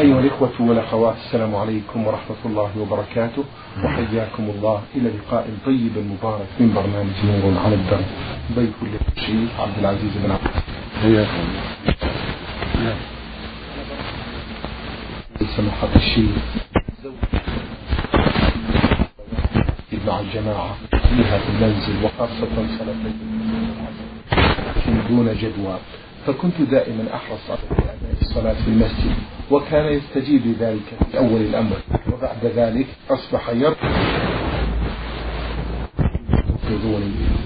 أيها الإخوة والأخوات السلام عليكم ورحمة الله وبركاته. وحياكم الله إلى لقاء طيب مبارك من برنامج نور على الدرب. ضيف الشيخ عبد العزيز بن عبد حياكم سماحة الشيخ مع الجماعة فيها في المنزل وخاصة لكن دون جدوى. فكنت دائما أحرص على الصلاة في المسجد. وكان يستجيب لذلك في أول الأمر وبعد ذلك أصبح يرفض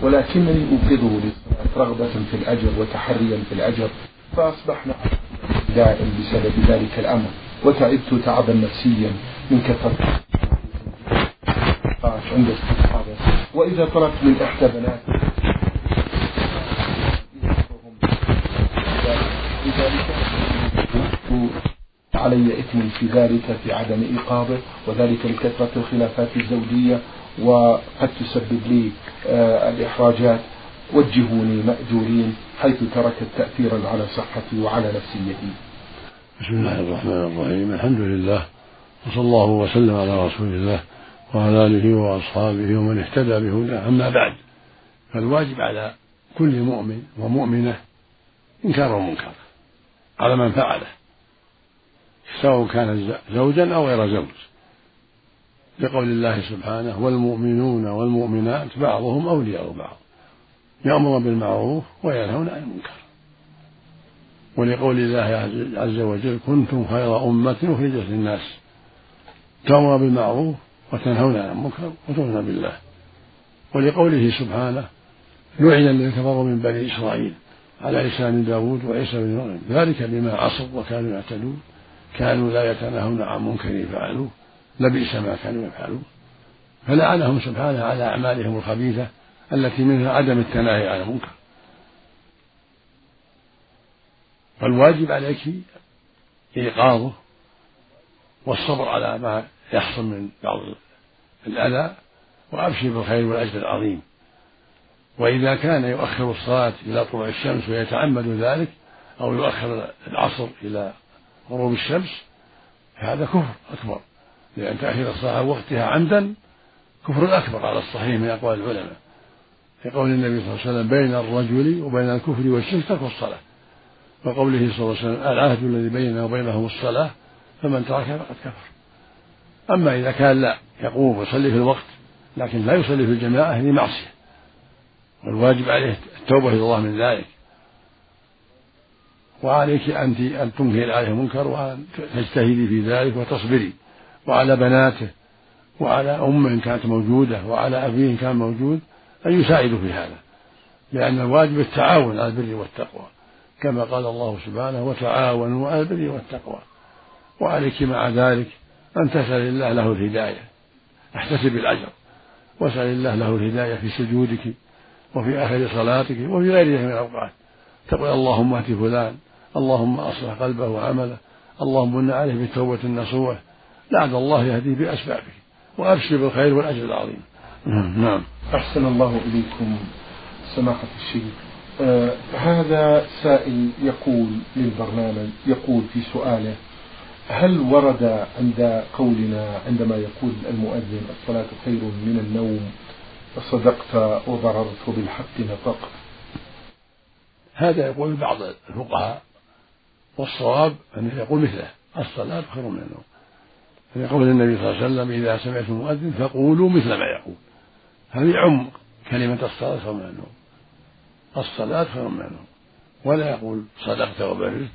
ولكنني أوقظه للصلاة رغبة في الأجر وتحريا في الأجر فأصبحنا دائم بسبب ذلك الأمر وتعبت تعبا نفسيا من كثرة عند استصحابه وإذا طلبت من إحدى بناتي علي إثم في ذلك في عدم إيقاظه وذلك لكثرة الخلافات الزوجية وقد تسبب لي آه الإحراجات. وجهوني مأجورين حيث تركت تأثيرا على صحتي وعلى نفسيتي. بسم الله الرحمن الرحيم. الحمد لله وصلى الله وسلم على رسول الله وعلى آله وأصحابه ومن اهتدى بهداه. أما بعد فالواجب على كل مؤمن ومؤمنة إنكار المنكر على من فعله. سواء كان زوجا أو غير زوج. لقول الله سبحانه والمؤمنون والمؤمنات بعضهم أولياء بعض. يأمر بالمعروف وينهون عن المنكر. ولقول الله عز وجل كنتم خير أمة أخرجت للناس. تأمر بالمعروف وتنهون عن المنكر وتؤمنون بالله. ولقوله سبحانه لعن الذين كفروا من بني إسرائيل على لسان داود وعيسى بن مريم. ذلك بما عصوا وكانوا يعتدون. كانوا لا يتناهون عن منكر فعلوه لبئس ما كانوا يفعلون. فلعنهم سبحانه على أعمالهم الخبيثة التي منها عدم التناهي عن المنكر. فالواجب عليك إيقاظه والصبر على ما يحصل من بعض الأذى وأبشر بالخير والأجر العظيم. وإذا كان يؤخر الصلاة إلى طلوع الشمس ويتعمد ذلك أو يؤخر العصر إلى غروب الشمس فهذا كفر أكبر لأن تأخير الصلاة وقتها عمدا كفر أكبر على الصحيح من أقوال العلماء. في قول النبي صلى الله عليه وسلم بين الرجل وبين الكفر والشرك ترك الصلاة. وقوله صلى الله عليه وسلم العهد الذي بيننا وبينهم الصلاة فمن تركها فقد كفر. أما إذا كان لا يقوم ويصلي في الوقت لكن لا يصلي في الجماعة هذه معصية. والواجب عليه التوبة إلى الله من ذلك. وعليك أنت أن تنكري عليه المنكر وأن تجتهدي في ذلك وتصبري. وعلى بناته وعلى أمه إن كانت موجودة وعلى أبيه إن كان موجود أن يساعدوا في هذا. لأن الواجب التعاون على البر والتقوى. كما قال الله سبحانه وتعاونوا على البر والتقوى. وعليك مع ذلك أن تسأل الله له الهداية. احتسب الأجر. واسأل الله له الهداية في سجودك وفي آخر صلاتك وفي غيرها من الأوقات. تقول اللهم اهد فلان اللهم أصلح قلبه وعمله. اللهم من عليه بالتوبة النصوح. لعل الله يهديه بأسبابه وأبشر بالخير والأجر العظيم. نعم أحسن الله إليكم سماحة الشيخ. آه هذا سائل يقول للبرنامج يقول في سؤاله هل ورد عند قولنا عندما يقول المؤذن الصلاة خير من النوم صدقت وضررت بالحق نطقت؟ هذا يقول بعض الفقهاء والصواب أنه يقول مثله. الصلاة خير من النوم. يقول النبي صلى الله عليه وسلم إذا سمعتم المؤذن فقولوا مثل ما يقول. هذا يعم كلمة الصلاة خير من النوم. الصلاة خير من النوم. ولا يقول صدقت وبررت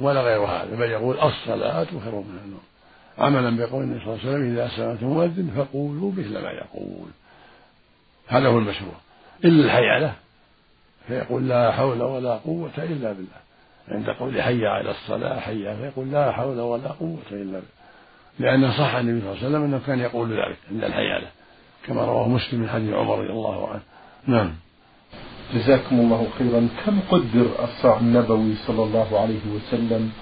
ولا غير هذا بل يقول الصلاة خير من النوم. عملا بقول النبي صلى الله عليه وسلم إذا سمعتم المؤذن فقولوا مثل ما يقول. هذا هو المشروع. إلا الحيالة فيقول لا حول ولا قوة إلا بالله. عند قول حي على الصلاة حي فيقول لا حول ولا قوة إلا بالله. لأن صح النبي صلى الله عليه وسلم أنه كان يقول ذلك عند الحيالة كما رواه مسلم من حديث عمر رضي الله عنه. نعم. جزاكم الله خيرا. كم قدر الصاع النبوي صلى الله عليه وسلم؟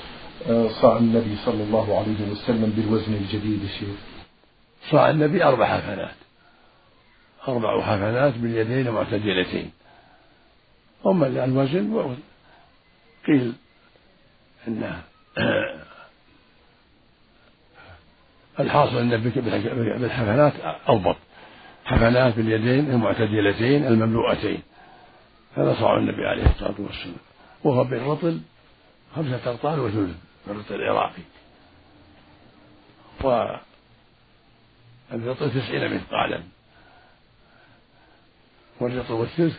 آه، صاع النبي صلى الله عليه وسلم بالوزن الجديد شيخ. صاع النبي أربع حفنات أربع حفنات باليدين معتدلتين أما الوزن قيل أنه الحاصل أن بالحفنات أضبط حفنات باليدين المعتدلتين المملوءتين. هذا صاع النبي عليه الصلاة والسلام. وهو بالرطل خمسة أرطال وثلث الرطل العراقي. والرطل تسعين مثقالا. والرطل والثلث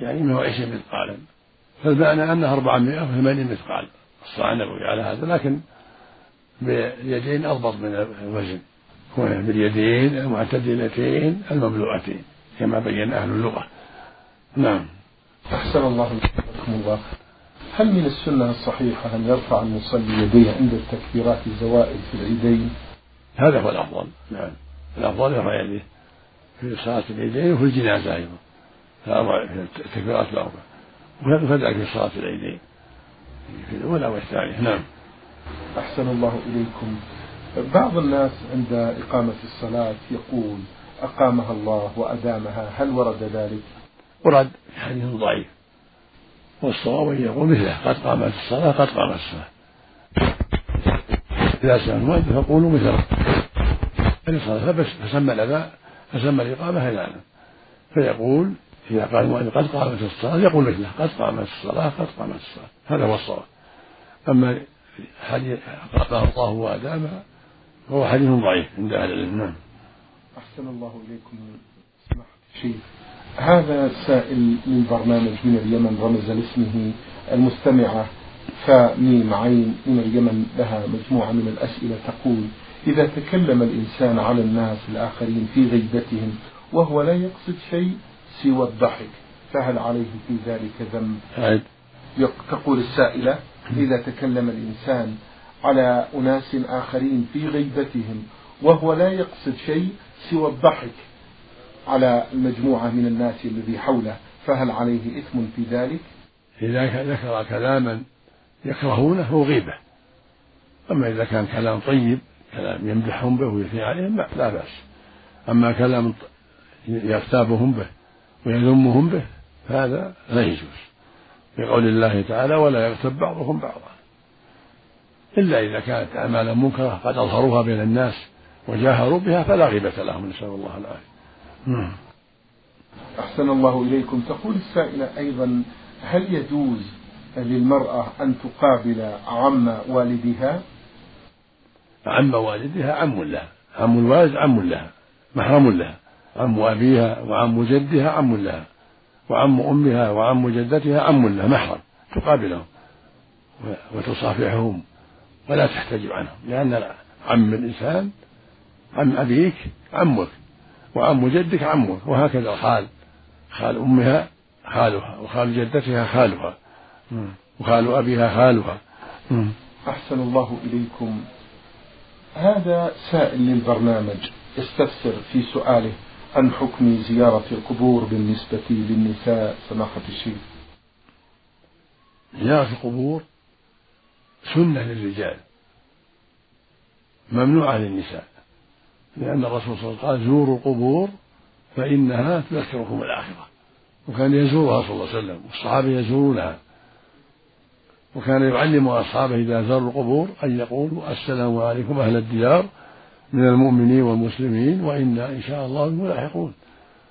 يعني 120 مثقالا. فالمعنى أنها 480 مثقال الصاع النبوي على هذا لكن باليدين أضبط من الوزن باليدين المعتدلتين المملوءتين كما بين أهل اللغة. نعم. أحسن الله إليكم الله. هل من السنة الصحيحة أن يرفع المصلي يديه عند التكبيرات الزوائد في العيدين؟ هذا هو الأفضل نعم. الأفضل يرفع يديه في صلاة العيدين وفي الجنازة أيضا في التكبيرات الأربع. وكذلك في صلاة العيدين في الأولى والثانية. نعم. أحسن الله إليكم. بعض الناس عند إقامة الصلاة يقول أقامها الله وأدامها. هل ورد ذلك؟ ورد حديث ضعيف. والصواب أن يقول مثله قد قامت الصلاة قد قامت الصلاة. إذا سمع المؤذن فقولوا مثله. فسمى الأذان فسمى الإقامة إذانا فيقول إذا قال المؤذن قد قامت الصلاة. يقول مثله قد قامت الصلاة قد قامت الصلاة. هذا هو الصواب. أما حديث أقامها الله وأدامها وهو حديث ضعيف عند أهل العلم. نعم. أحسن الله إليكم. سماحة الشيخ هذا سائل من برنامج من اليمن رمز لاسمه المستمعة فميم عين من اليمن لها مجموعة من الأسئلة تقول إذا تكلم الإنسان على الناس الآخرين في غيبتهم وهو لا يقصد شيء سوى الضحك فهل عليه في ذلك ذنب؟ تقول السائلة إذا تكلم الإنسان على أناس آخرين في غيبتهم وهو لا يقصد شيء سوى الضحك على المجموعة من الناس الذي حوله فهل عليه إثم في ذلك؟ إذا ذكر كلاما يكرهونه هو غيبة أما إذا كان كلام طيب كلام يمدحهم به ويثني عليهم لا بأس أما كلام يغتابهم به ويذمهم به. فهذا لا يجوز. بقول الله تعالى ولا يغتب بعضكم بعضا. إلا إذا كانت أعمالا منكرة قد أظهروها بين الناس وجاهروا بها فلا غيبة لهم نسأل الله العافية. نعم. أحسن الله إليكم. تقول السائلة أيضا هل يجوز للمرأة أن تقابل عم والدها؟ عم والدها عم لها. عم الوالد عم لها. محرم لها. عم أبيها وعم جدها عم لها وعم أمها وعم جدتها عم لها محرم تقابلهم وتصافحهم ولا تحتجب عنهم لأن عم الإنسان عم أبيك عمك وعم جدك عمك وهكذا الخال خال أمها خالها وخال جدتها خالها وخال أبيها خالها. أحسن الله إليكم. هذا سائل للبرنامج يستفسر في سؤاله. عن حكم زيارة القبور بالنسبة للنساء سماحة الشيخ؟ زيارة القبور سنة للرجال ممنوعة للنساء لأن الرسول صلى الله عليه وسلم قال زوروا القبور فإنها تذكركم الآخرة. وكان يزورها صلى الله عليه وسلم والصحابة يزورونها وكان يعلم أصحابه إذا زاروا القبور أن يقولوا السلام عليكم أهل الديار. من المؤمنين والمسلمين وإنا إن شاء الله ملاحقون.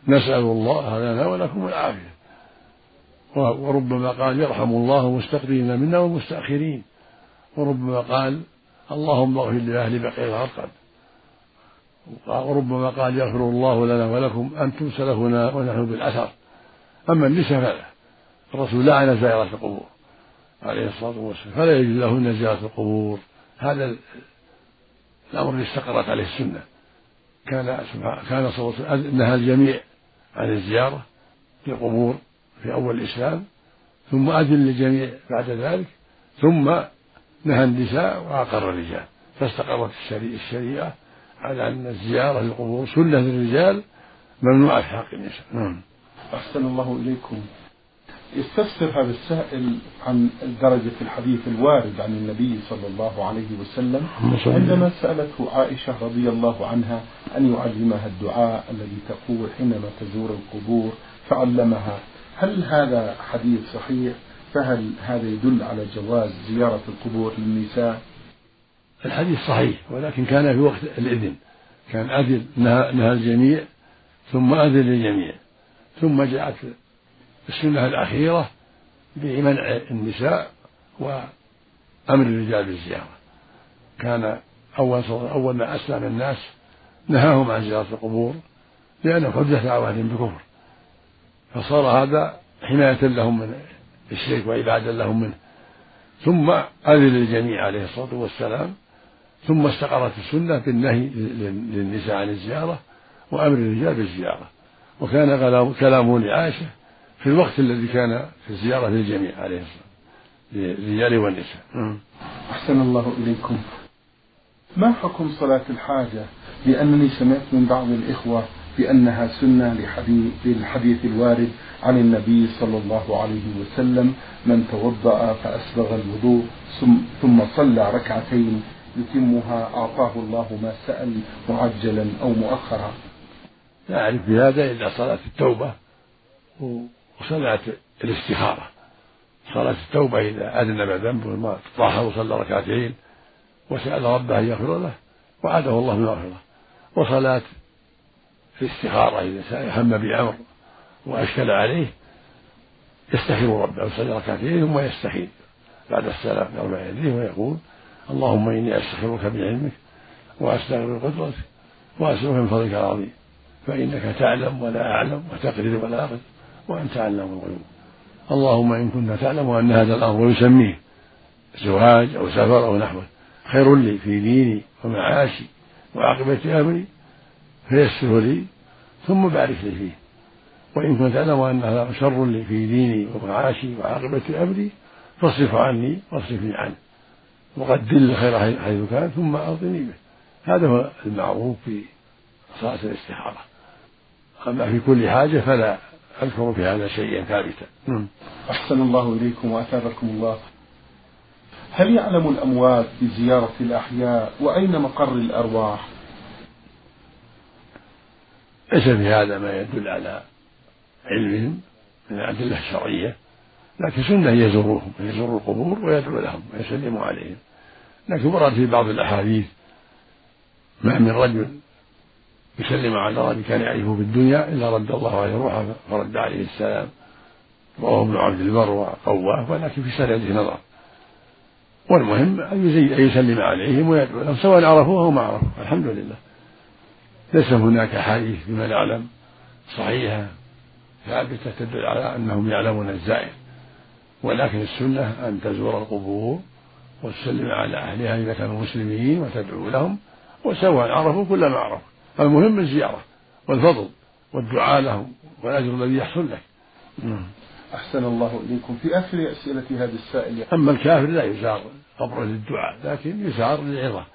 نسأل الله لنا ولكم العافية. وربما قال يرحم الله المستقدمين منا والمستأخرين. وربما قال اللهم اغفر لأهل بقيع الغرقد وربما قال يغفر الله لنا ولكم أنتم سلفنا ونحن بالأثر. أما النساء فلا. الرسول لعن زائرة القبور. عليه الصلاة والسلام. فلا يجوز لهن زيارة القبور. هذا الأمر الذي استقرت عليه السنة. كان كان صلى الله عليه وسلم نهى الجميع عن الزيارة في القبور في أول الإسلام ثم أذن للجميع بعد ذلك ثم نهى النساء وأقر الرجال. فاستقرت الشريعة على أن الزيارة للقبور سنة للرجال ممنوعة في حق النساء. نعم. أحسن الله إليكم. يستفسر هذا السائل عن درجة الحديث الوارد عن النبي صلى الله عليه وسلم عندما سألته عائشة رضي الله عنها أن يعلمها الدعاء الذي تقول حينما تزور القبور فعلمها. هل هذا حديث صحيح؟ فهل هذا يدل على جواز زيارة القبور للنساء؟ الحديث صحيح ولكن كان في وقت الإذن. كان أذن نهى, الجميع ثم أذن للجميع ثم جاءت السنة الأخيرة بمنع النساء وأمر الرجال بالزيارة. كان أول أول ما أسلم الناس نهاهم عن زيارة القبور لأنه حدث دعواتهم بكفر فصار هذا حماية لهم من الشرك وإبعادا لهم منه. ثم أذن للجميع عليه الصلاة والسلام. ثم استقرت السنة بالنهي للنساء عن الزيارة وأمر الرجال بالزيارة. وكان كلامه لعائشة في الوقت الذي كان في الزيارة للجميع عليه الصلاة للرجال والنساء. أحسن الله إليكم. ما حكم صلاة الحاجة لأنني سمعت من بعض الإخوة بأنها سنة لحديث للحديث الوارد عن النبي صلى الله عليه وسلم من توضأ فأسبغ الوضوء ثم صلى ركعتين يتمها أعطاه الله ما سأل معجلا أو مؤخرا. لا أعرف بهذا إلا صلاة التوبة. وصلاة الاستخارة صلاة التوبة إذا أذنب ذنبه طاح وصلى ركعتين وسأل ربه أن يغفر له وعده الله بمغفرة وصلاة الاستخارة إذا هم بأمر وأشكل عليه يستخير ربه يصلي ركعتين ثم يستخير بعد السلام يرفع يديه ويقول اللهم إني أستغفرك بعلمك وأستغفر بقدرتك وأسألك من فضلك العظيم. فإنك تعلم ولا أعلم وتقدر ولا أقدر. وأنت علام الغيوب. اللهم إن كنت تعلم أن هذا الأمر يسميه زواج أو سفر أو نحوه خير لي في ديني ومعاشي وعاقبة أمري فيسره لي ثم بارك لي فيه. وإن كنت تعلم أن هذا شر لي في ديني ومعاشي وعاقبة أمري فاصرف عني واصرفني عنه. وقدر الخير حيث كان ثم أعطني به. هذا هو المعروف في صلاة الاستخارة أما في كل حاجة فلا أذكر في هذا شيئا ثابتا. نعم. أحسن الله إليكم وأثابكم الله. هل يعلم الأموات بزيارة الأحياء وأين مقر الأرواح؟ ليس في هذا ما يدل على علمهم من الأدلة الشرعية لكن سنة يزوروهم يزوروا القبور ويدعو لهم ويسلم عليهم. لكن ورد في بعض الأحاديث ما من رجل يسلم على رجل كان يعرفه في الدنيا إلا رد الله عليه روحه فرد عليه السلام. رواه ابن عبد البر وقواه ولكن في سنده نظر والمهم أن يسلم عليهم ويدعو لهم سواء عرفوه أو ما عرفوه الحمد لله. ليس هناك أحاديث بما نعلم صحيحة ثابتة تدل على أنهم يعلمون الزائر. ولكن السنة أن تزور القبور وتسلم على أهلها إذا كانوا مسلمين وتدعو لهم وسواء عرفوا كل ما عرفوا. المهم الزيارة والفضل والدعاء لهم والأجر الذي يحصل لك. أحسن الله إليكم. في آخر أسئلة هذا السائل أما الكافر لا يزار قبره للدعاء لكن يزار للعظة.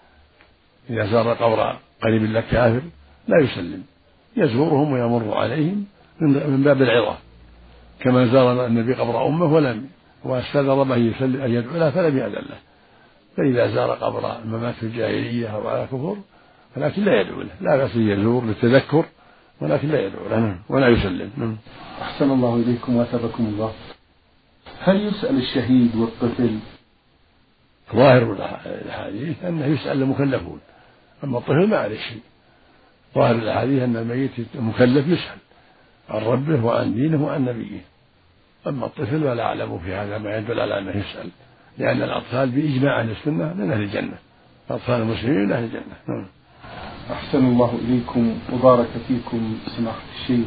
إذا زار قبر قريب لك كافر لا يسلم. يزورهم ويمر عليهم من باب العظة. كما زار النبي قبر أمه ولم واستأذن به يسلم أن يدعو له فلم يأذن له. فإذا زار قبر الممات في الجاهلية أو على كفر ولكن لا يدعو له. لا بأس يزور للتذكر ولكن لا يدعو له نعم ولا يسلم نعم. أحسن الله إليكم وأثابكم الله. هل يسأل الشهيد والطفل؟ ظاهر الأحاديث أنه يسأل المكلفون أما الطفل ما عليه شيء. ظاهر الأحاديث أن الميت المكلف يسأل عن ربه وعن دينه وعن نبيه. أما الطفل فلا أعلم في هذا ما يدل على أنه يسأل لأن الأطفال بإجماع أهل السنة من أهل الجنة. أطفال المسلمين من أهل الجنة نعم. أحسن الله إليكم وبارك فيكم. سماحة الشيخ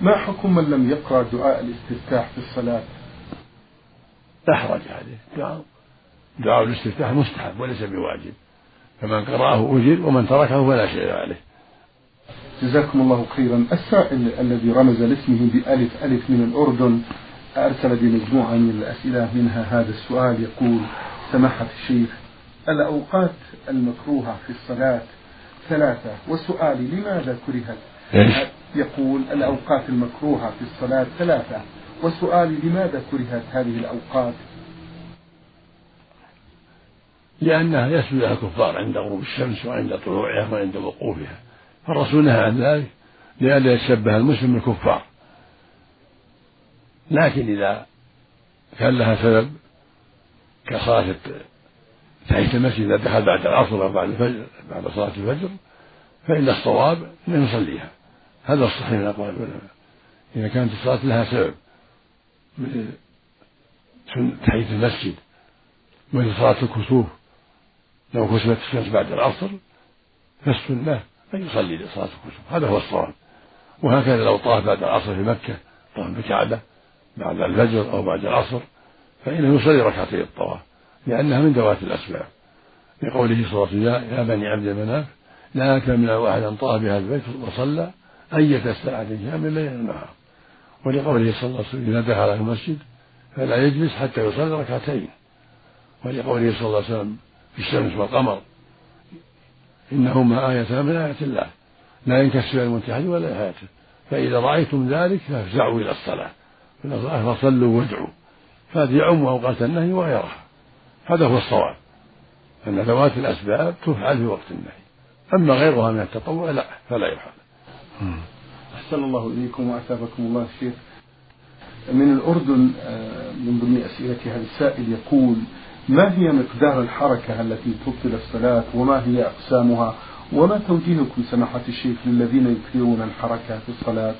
ما حكم من لم يقرأ دعاء الاستفتاح في الصلاة؟ لا حرج عليه دعاء دعاء الاستفتاح مستحب وليس بواجب. فمن قرأه أجر ومن تركه فلا شيء عليه. جزاكم الله خيرا. السائل الذي رمز لاسمه بألف ألف من الأردن أرسل بمجموعة من الأسئلة منها هذا السؤال يقول سماحة الشيخ الأوقات المكروهة في الصلاة ثلاثة وسؤالي لماذا كرهت؟ يقول الأوقات المكروهة في الصلاة ثلاثة وسؤالي لماذا كرهت هذه الأوقات؟ لأنها يسجد لها الكفار عند غروب الشمس وعند طلوعها وعند وقوفها. فالرسول نهى عن ذلك لئلا يتشبه المسلم بالكفار. لكن إذا كان لها سبب كصلاة تحية المسجد إذا دخل بعد العصر أو بعد الفجر بعد صلاة الفجر فإن الصواب أن يصليها. هذا الصحيح من أقوال العلماء. إذا كانت الصلاة لها سبب مثل تحية المسجد مثل صلاة الكسوف لو كسبت الشمس بعد العصر فالسنة أن يصلي لصلاة الكسوف. هذا هو الصواب. وهكذا لو طاف بعد العصر في مكة طاف بكعبة بعد الفجر أو بعد العصر فإنه يصلي ركعتي الطواف. لأنها من ذوات الأسباب لقوله صلى الله عليه وسلم يا بني عبد المناف لا تمنع أحدا طاف بهذا البيت وصلى أية ساعة كان من الليل والنهار ولقوله صلى الله عليه وسلم إذا دخل المسجد فلا يجلس حتى يصلي ركعتين. ولقوله صلى الله عليه وسلم في الشمس والقمر إنهما آيتان من آيات الله. لا ينكسر المنتحج ولا حياته فإذا رأيتم ذلك فافزعوا إلى الصلاة. فصلوا وادعوا. فهذا يعم أوقات النهي وغيرها. هذا هو الصواب. أن ذوات الأسباب تفعل في وقت النهي أما غيرها من التطوع لا فلا يفعل. أحسن الله إليكم وأثابكم الله الشيخ من الأردن آه، من ضمن أسئلة هذا السائل يقول ما هي مقدار الحركة التي تبطل الصلاة وما هي أقسامها؟ وما توجيهكم سماحة الشيخ للذين يكثرون الحركة في الصلاة؟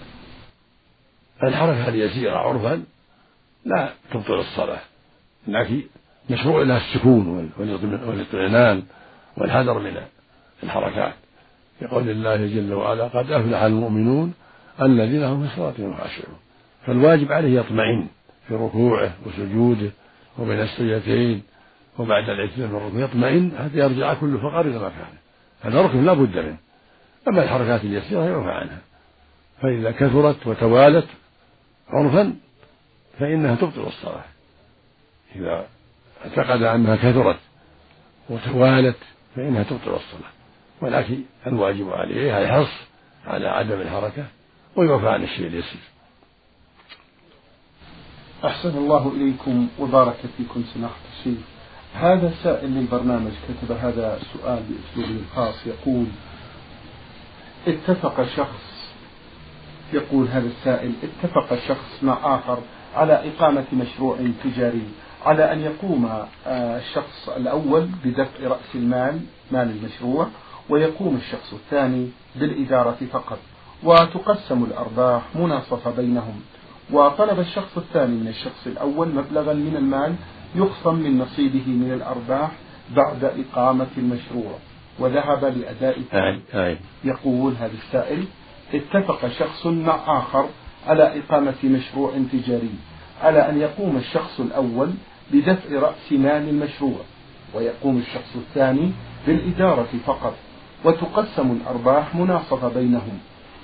الحركة اليسيرة عرفا لا تبطل الصلاة. لكن مشروع لها السكون والاطمئنان والحذر من الحركات. لقول الله جل وعلا قد أفلح المؤمنون الذين هم في صلاتهم خاشعون. فالواجب عليه يطمئن في ركوعه وسجوده وبين السجدتين وبعد الاعتدال من يطمئن حتى يرجع كل فقر إلى مكانه. هذا ركن لا بد منه. أما الحركات اليسيرة يرفع عنها. فإذا كثرت وتوالت عرفا فإنها تبطل الصلاة. إذا اعتقد أنها كثرت وتوالت فإنها تبطل الصلاة. ولكن الواجب عليه الحرص على عدم الحركة ويوفى عن الشيء اليسير. أحسن الله إليكم وبارك فيكم سماحة الشيخ هذا سائل للبرنامج كتب هذا السؤال بأسلوبه الخاص يقول اتفق شخص يقول هذا السائل اتفق شخص مع آخر على إقامة مشروع تجاري. على أن يقوم آه، الشخص الأول بدفع رأس المال مال المشروع ويقوم الشخص الثاني بالإدارة فقط. وتقسم الأرباح مناصفة بينهم. وطلب الشخص الثاني من الشخص الأول مبلغا من المال يخصم من نصيبه من الأرباح بعد إقامة المشروع. وذهب لأداء يقول هذا السائل اتفق شخص مع آخر على إقامة مشروع تجاري. على أن يقوم الشخص الأول بدفع رأس مال المشروع ويقوم الشخص الثاني بالإدارة فقط وتقسم الأرباح مناصفة بينهم.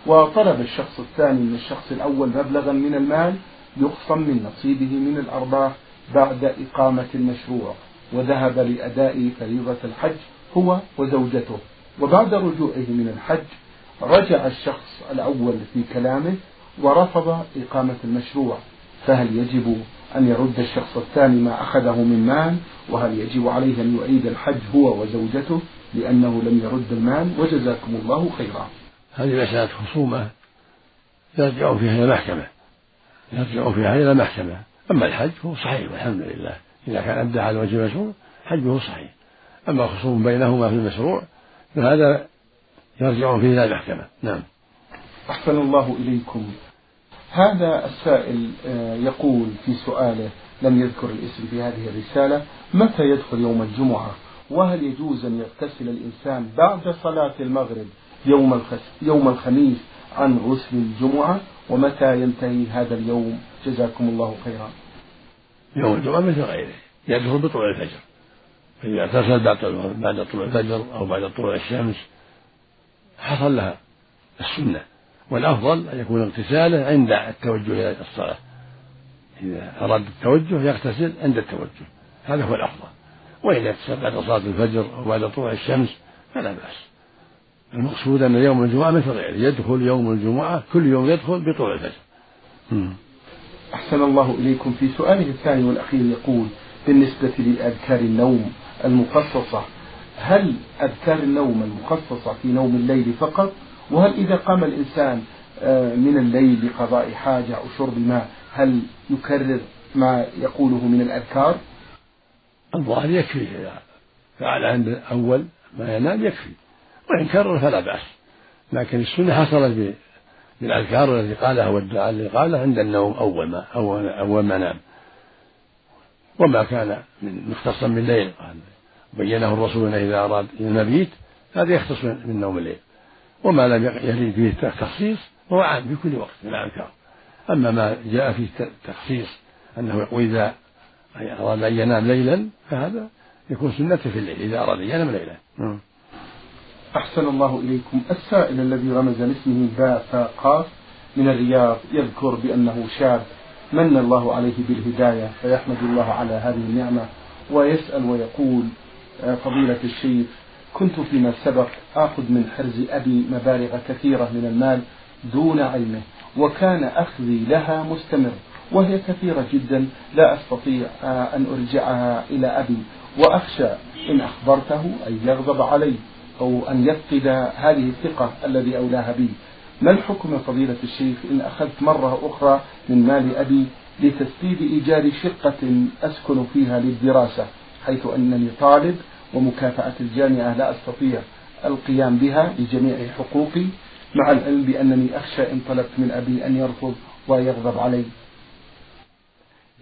وطلب الشخص الثاني من الشخص الأول مبلغا من المال يخصم من نصيبه من الأرباح بعد إقامة المشروع وذهب لأداء فريضة الحج هو وزوجته. وبعد رجوعه من الحج رجع الشخص الأول في كلامه ورفض إقامة المشروع. فهل يجب أن يرد الشخص الثاني ما أخذه من مال؟ وهل يجب عليه أن يعيد الحج هو وزوجته لأنه لم يرد المال؟ وجزاكم الله خيرا. هذه مسألة خصومة. يرجع فيها إلى المحكمة. يرجع فيها إلى المحكمة. أما الحج فهو صحيح والحمد لله. إذا كان أدى على وجه المشروع حجه صحيح. أما خصوم بينهما في المشروع فهذا يرجع فيه إلى المحكمة. نعم. أحسن الله إليكم. هذا السائل آه، يقول في سؤاله لم يذكر الاسم في هذه الرسالة متى يدخل يوم الجمعة؟ وهل يجوز أن يغتسل الإنسان بعد صلاة المغرب يوم يوم الخميس عن غسل الجمعة؟ ومتى ينتهي هذا اليوم؟ جزاكم الله خيرا. يوم الجمعة مثل غيره. يدخل بطلوع الفجر. فإذا اغتسل بعد طلوع الفجر أو بعد طلوع الشمس حصل لها السنة. والأفضل أن يكون اغتساله عند التوجه إلى الصلاة. إذا أراد التوجه يغتسل عند التوجه. هذا هو الأفضل. وإذا اغتسل بعد صلاة الفجر أو بعد طلوع الشمس فلا بأس. المقصود أن يوم الجمعة مثل غيره. يدخل يوم الجمعة كل يوم يدخل بطلوع الفجر. أحسن الله إليكم في سؤاله الثاني والأخير يقول بالنسبة لأذكار النوم المخصصة هل أذكار النوم المخصصة في نوم الليل فقط وهل إذا قام الإنسان آه، من الليل لقضاء حاجة أو شرب ماء هل يكرر ما يقوله من الأذكار؟ الظاهر يكفي إذا فعلى عند أول ما ينام يكفي وإن كرر فلا بأس. لكن السنة حصلت بالأذكار التي قالها والدعاء الذي قالها عند النوم أول ما أول, أول ما نام. وما كان من مختصا من الليل بينه الرسول إذا أراد المبيت هذا يختص من نوم الليل. وما لم يرد فيه تخصيص فهو عام في كل وقت من الأذكار أما ما جاء فيه تخصيص أنه يقول إذا أراد أن ينام ليلا فهذا يكون سنته في الليل إذا أراد أن ينام ليلا. نعم. أحسن الله إليكم. السائل الذي رمز لاسمه باء قاف من الرياض يذكر بأنه شاب من الله عليه بالهداية فيحمد الله على هذه النعمة ويسأل ويقول آه، فضيلة الشيخ كنت فيما سبق آخذ من حرز أبي مبالغ كثيرة من المال دون علمه وكان أخذي لها مستمر وهي كثيرة جدا لا أستطيع أن أرجعها إلى أبي وأخشى إن أخبرته أن يغضب علي أو أن يفقد هذه الثقة الذي أولاها بي. ما الحكم فضيلة الشيخ إن أخذت مرة أخرى من مال أبي لتسديد إيجار شقة أسكن فيها للدراسة حيث أنني طالب ومكافأة الجامعة لا أستطيع القيام بها لجميع حقوقي مع العلم بأنني أخشى إن طلبت من أبي أن يرفض ويغضب علي.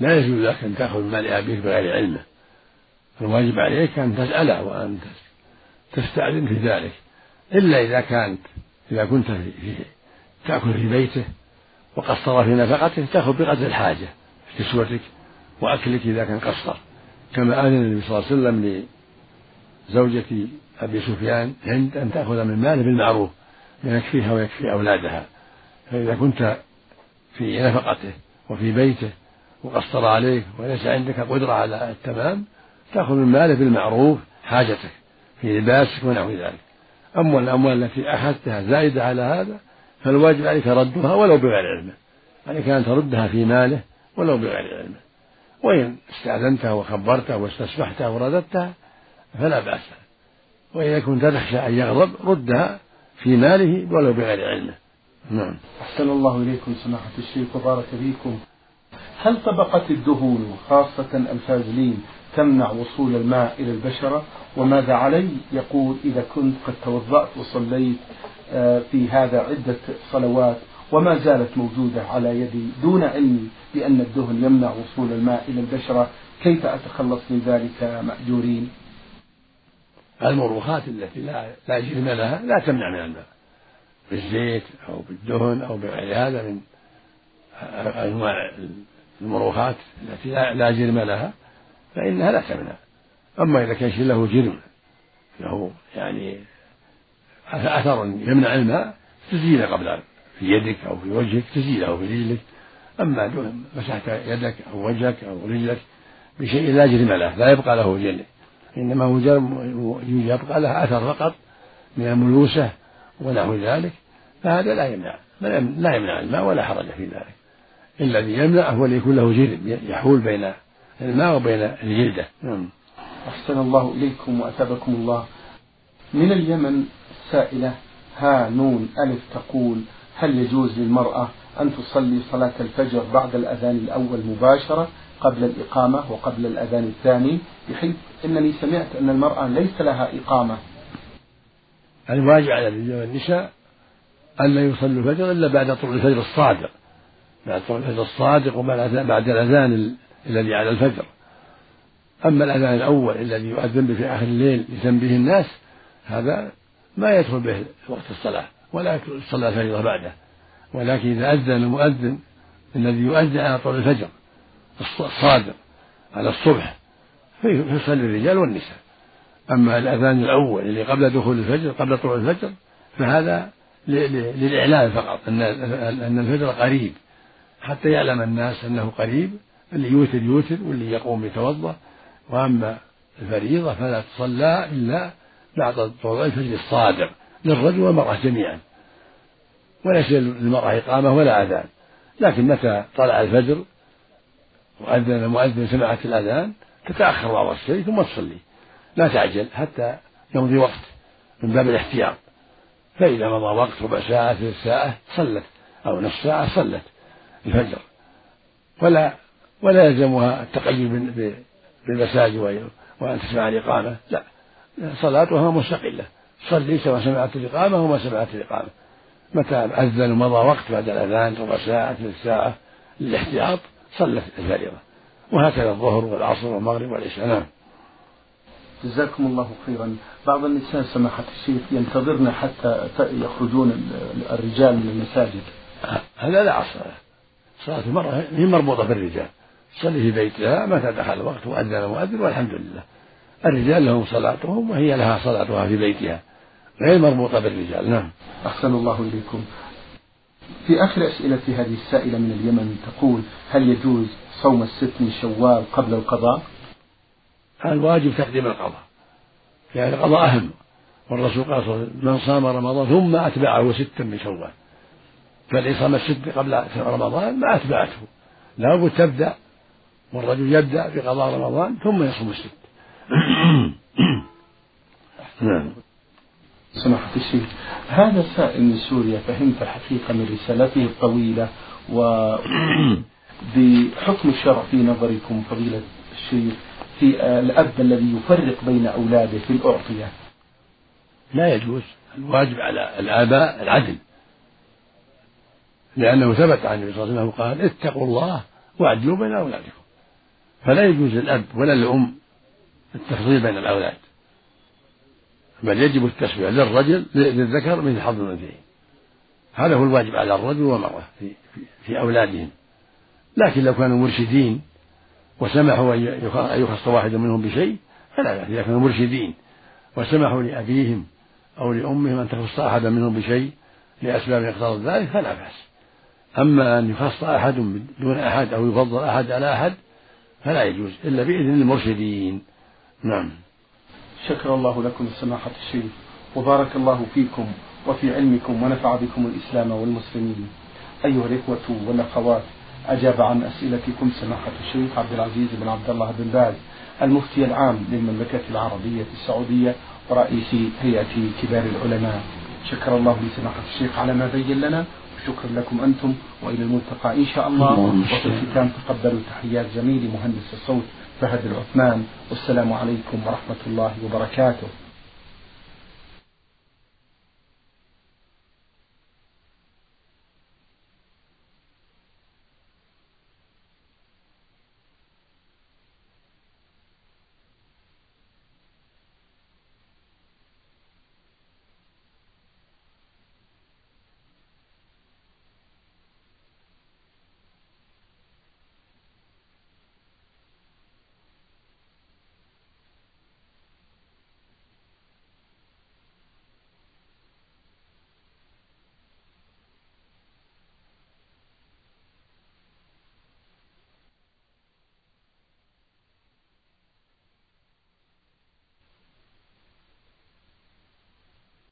لا يجوز لك أن تأخذ مال أبيك بغير علمه. الواجب عليك أن تسأله وأن تستأذن في ذلك. إلا إذا كانت إذا كنت في تأكل في بيته وقصر في نفقته تأخذ بقدر الحاجة في كسوتك وأكلك إذا كان قصر. كما أذن النبي صلى الله عليه وسلم لزوجة أبي سفيان هند أن تأخذ من ماله بالمعروف يكفيها ويكفي أولادها. فإذا كنت في نفقته وفي بيته وقصر عليك وليس عندك قدرة على التمام تأخذ من ماله بالمعروف حاجتك في لباسك ونحو ذلك. أما الأموال التي أخذتها زائدة على هذا فالواجب عليك ردها ولو بغير علمه عليك أن تردها في ماله ولو بغير علمه وإن استأذنته وخبرته واستصبحته ورددتها فلا بأس. وإذا كنت تخشى أن يغضب ردها في ماله ولو بغير علمه. نعم. أحسن الله إليكم سماحة الشيخ وبارك فيكم. هل طبقة الدهون خاصة الفازلين تمنع وصول الماء إلى البشرة؟ وماذا علي؟ يقول إذا كنت قد توضأت وصليت آه، في هذا عدة صلوات وما زالت موجودة على يدي دون علمي بأن الدهن يمنع وصول الماء إلى البشرة كيف أتخلص من ذلك مأجورين؟ المروخات التي لا لا جرم لها لا تمنع من الماء بالزيت أو بالدهن أو بغير هذا من أنواع المروخات التي لا جرم لها فإنها لا تمنع. أما إذا كان شيء له جرم له يعني أثر يمنع الماء تزيله قبل في يدك أو في وجهك تزيله في رجلك. أما مسحت يدك أو وجهك أو رجلك بشيء لا جرم له لا يبقى له جرم. إنما هو يبقى له أثر فقط من الملوسة ونحو ذلك فهذا لا يمنع لا يمنع الماء ولا حرج في ذلك. الذي يمنع هو اللي يكون له جرم يحول بين الماء وبين الجلدة. نعم. أحسن الله إليكم وأثابكم الله. من اليمن سائلة ها نون ألف تقول هل يجوز للمرأة أن تصلي صلاة الفجر بعد الأذان الأول مباشرة قبل الإقامة وقبل الأذان الثاني بحيث أنني سمعت أن المرأة ليس لها إقامة. الواجب على الرجال والنساء أن لا يصلوا الفجر إلا بعد طلوع الفجر الصادق. بعد طلوع الفجر الصادق وبعد الأذان الذي على الفجر. أما الأذان الأول الذي يؤذن به في آخر الليل لتنبيه الناس هذا ما يدخل به وقت الصلاة ولا صلى الفجر بعده. ولكن إذا أذن المؤذن الذي يؤذن على طول الفجر الصادق على الصبح. فيصلي الرجال والنساء. أما الأذان الأول اللي قبل دخول الفجر قبل طلوع الفجر فهذا للإعلان فقط أن أن الفجر قريب. حتى يعلم الناس أنه قريب اللي يوتر يوتر واللي يقوم يتوضأ. وأما الفريضة فلا تصلى إلا بعد طلوع الفجر الصادق للرجل والمرأة جميعا. وليس للمرأة إقامة ولا أذان. لكن متى طلع الفجر؟ وأذن المؤذن سمعت الأذان تتأخر بعض الشيء ثم تصلي. لا تعجل حتى يمضي وقت من باب الاحتياط. فإذا مضى وقت ربع ساعة ثلث ساعة صلت. أو نصف ساعة صلت. الفجر. ولا ولا يلزمها التقيد بالمساجد وأن تسمع الإقامة. لا. صلاتها مستقلة. صلي سواء سمعت الإقامة وما سمعت الإقامة. متى أذن ومضى وقت بعد الأذان ربع ساعة ثلث ساعة للاحتياط صلت الفريضة. وهكذا الظهر والعصر والمغرب والعشاء. نعم. جزاكم الله خيرا. بعض النساء سماحة الشيخ ينتظرن حتى يخرجون الرجال من المساجد. هذا لا أصل صلاة المرأة هي مربوطة بالرجال. تصلي في بيتها متى دخل الوقت وأذن المؤذن والحمد لله. الرجال لهم صلاتهم وهي لها صلاتها في بيتها. غير مربوطة بالرجال. نعم. أحسن الله إليكم. في آخر أسئلة هذه السائلة من اليمن تقول هل يجوز صوم الست من شوال قبل القضاء؟ الواجب تقديم القضاء يعني القضاء أهم. والرسول قال صلى الله عليه وسلم من صام رمضان ثم أتبعه ستا من شوال. فالذي صام الست قبل رمضان ما أتبعته. لابد تبدأ والرجل يبدأ بقضاء رمضان ثم يصوم الست. نعم. سماحة الشيخ هذا سائل من سوريا فهمت الحقيقة من رسالته الطويلة و بحكم الشرع في نظركم فضيلة الشيخ في الأب الذي يفرق بين أولاده في الأعطية؟ لا يجوز. الواجب على الآباء العدل. لأنه ثبت عن النبي صلى الله عليه وسلم قال اتقوا الله واعدلوا بين أولادكم. فلا يجوز للأب ولا للأم التفضيل بين الأولاد. بل يجب التسوية للرجل للذكر مثل حظ الأنثيين. هذا هو الواجب على الرجل والمرأة في, في, في أولادهم. لكن لو كانوا مرشدين وسمحوا أن يخص واحد منهم بشيء فلا بأس إذا كانوا مرشدين. وسمحوا لأبيهم أو لأمهم أن تخص أحدا منهم بشيء لأسباب اقتضت ذلك فلا بأس. أما أن يخص أحد دون أحد أو يفضل أحد على أحد فلا يجوز إلا بإذن المرشدين. نعم. شكر الله لكم سماحة الشيخ. وبارك الله فيكم وفي علمكم ونفع بكم الإسلام والمسلمين. أيها الإخوة والأخوات أجاب عن أسئلتكم سماحة الشيخ عبد العزيز بن عبد الله بن باز المفتي العام للمملكة العربية السعودية ورئيس هيئة كبار العلماء. شكر الله لسماحة الشيخ على ما بين لنا وشكرا لكم أنتم وإلى الملتقى إن شاء الله. وفي الختام تقبلوا تحيات زميلي مهندس الصوت فهد العثمان والسلام عليكم ورحمة الله وبركاته.